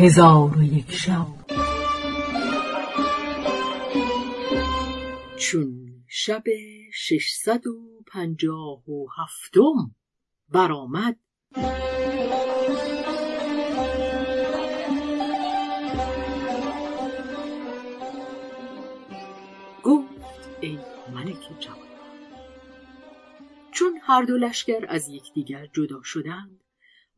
هزار و یک شب. چون شب ششصد و پنجاه و هفتم برآمد. گفت ای ملک جوان چون هر دو لشکر از یکدیگر جدا شدند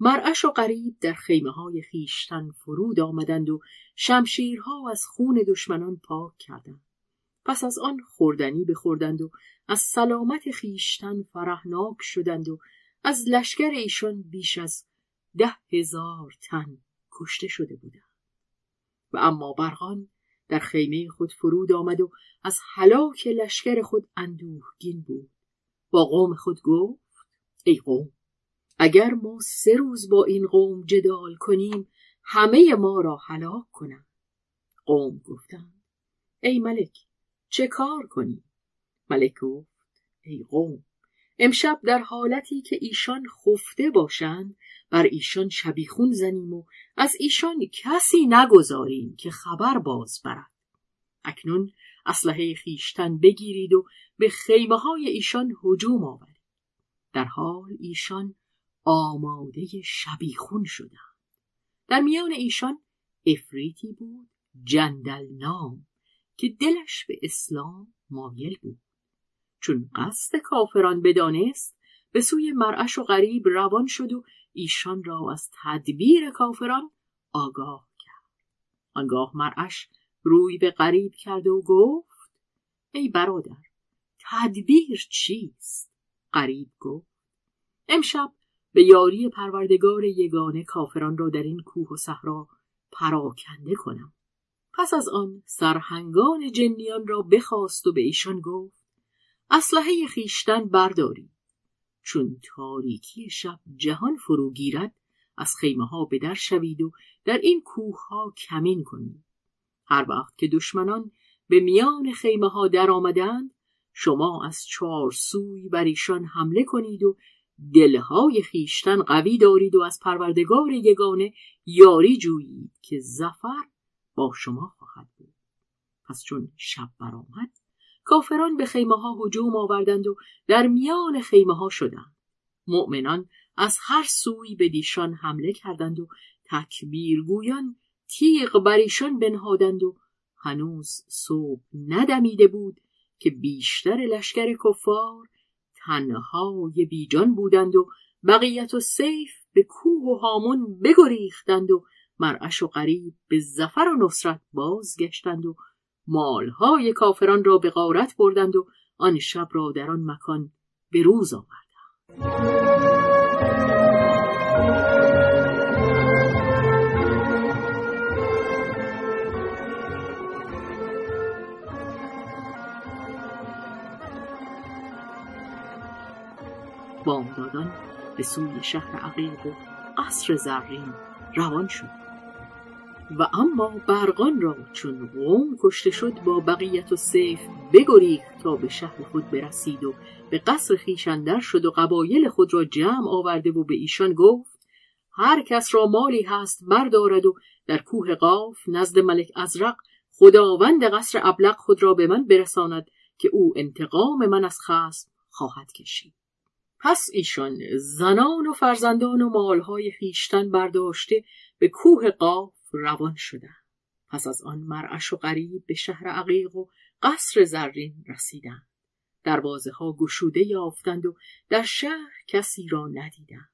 مرعش و قریب در خیمه های خیشتن فرود آمدند و شمشیرها از خون دشمنان پاک کردند. پس از آن خوردنی بخوردند و از سلامت خیشتن فرهناک شدند و از لشکر ایشان بیش از ده هزار تن کشته شده بودند. و اما برغان در خیمه خود فرود آمد و از هلاک لشکر خود اندوهگین بود. با قوم خود گفت ای قوم اگر ما سه روز با این قوم جدال کنیم همه ما را هلاک کنند. قوم گفتند ای ملک چه کار کنیم؟ ملک گفت ای قوم امشب در حالتی که ایشان خفته باشند بر ایشان شبیخون زنیم و از ایشان کسی نگذاریم که خبر باز برد. اکنون اسلحه خیشتن بگیرید و به خیمه های ایشان هجوم آورید. در حال ایشان آماده شبیخون شدند در میان ایشان افریتی بود جندل نام که دلش به اسلام مایل بود. چون قصد کافران بدانست به سوی مرعش و غریب روان شد و ایشان را از تدبیر کافران آگاه کرد. آنگاه مرعش روی به غریب کرد و گفت ای برادر تدبیر چیست؟ غریب گفت امشب به یاری پروردگار یگانه کافران را در این کوه و صحرا پراکنده کنم. پس از آن سرهنگان جنیان را بخواست و به ایشان گفت اسلحه خیشتن بردارید چون تاریکی شب جهان فرو گیرد از خیمه ها به در شوید و در این کوه ها کمین کنید هر وقت که دشمنان به میان خیمه ها در آمدند شما از چهار سوی بر ایشان حمله کنید و دلهای خیشتن قوی دارید و از پروردگار یگانه یاری جویید که زفر با شما خواهد بود. پس چون شب برآمد کافران به خیمه ها هجوم آوردند و در میان خیمه ها شدند. مؤمنان از هر سوی به دیشان حمله کردند و تکبیرگویان تیغ بر ایشان بنهادند و هنوز صبح ندمیده بود که بیشتر لشکر کفار تنهای بیجان بودند و بقیت و سیف به کوه و هامون بگریختند و مرعش و قریب به زفر و نصرت بازگشتند و مالهای کافران را به غارت بردند و آن شب را در آن مکان به روز آوردند. بامدادان به سوی شهر عقیق و قصر زرین روان شد. و اما برقان را چون قوم کشته شد با بقیت و سیف بگریخت تا به شهر خود برسید و به قصر خیشندر شد و قبایل خود را جمع آورده و به ایشان گفت هر کس را مالی هست بردارد و در کوه قاف نزد ملک ازرق خداوند قصر ابلق خود را به من برساند که او انتقام من از خصم خواهد کشید. پس ایشان زنان و فرزندان و مالهای خیشتن برداشته به کوه قاف روان شدند. پس از آن مرعش و غریب به شهر عقیق و قصر زرین رسیدند. دروازه ها گشوده یافتند و در شهر کسی را ندیدند.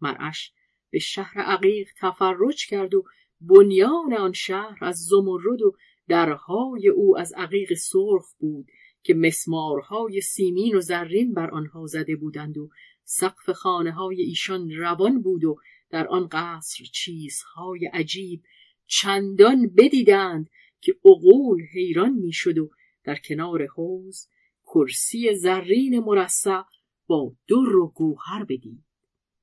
مرعش به شهر عقیق تفرج کرد و بنیان آن شهر از زمرد و درهای او از عقیق سرخ بود که مسمارهای سیمین و زرین بر آنها زده بودند و سقف خانه های ایشان روان بود و در آن قصر چیزهای عجیب چندان بدیدند که عقول حیران می‌شد و در کنار حوز کرسی زرین مرصع با در و گوهر بدید.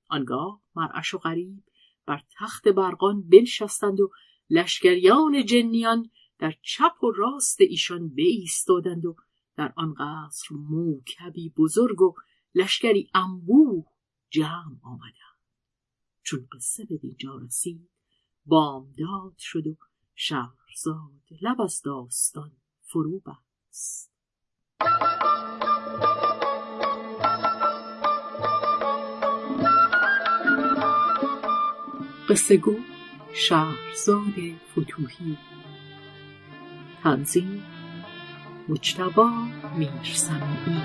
آنگاه مرعش و غریب بر تخت برقان بنشستند و لشکریان جنیان در چپ و راست ایشان بایستادند و در آن قصر موکبی بزرگ و لشکری انبوه جمع آمدند. چون قصه به دینجا رسید بامداد شد و شهرزاد لب از داستان فرو بست. قصه گو شهرزاد فتوهی تنظیم مجتبا میرسمی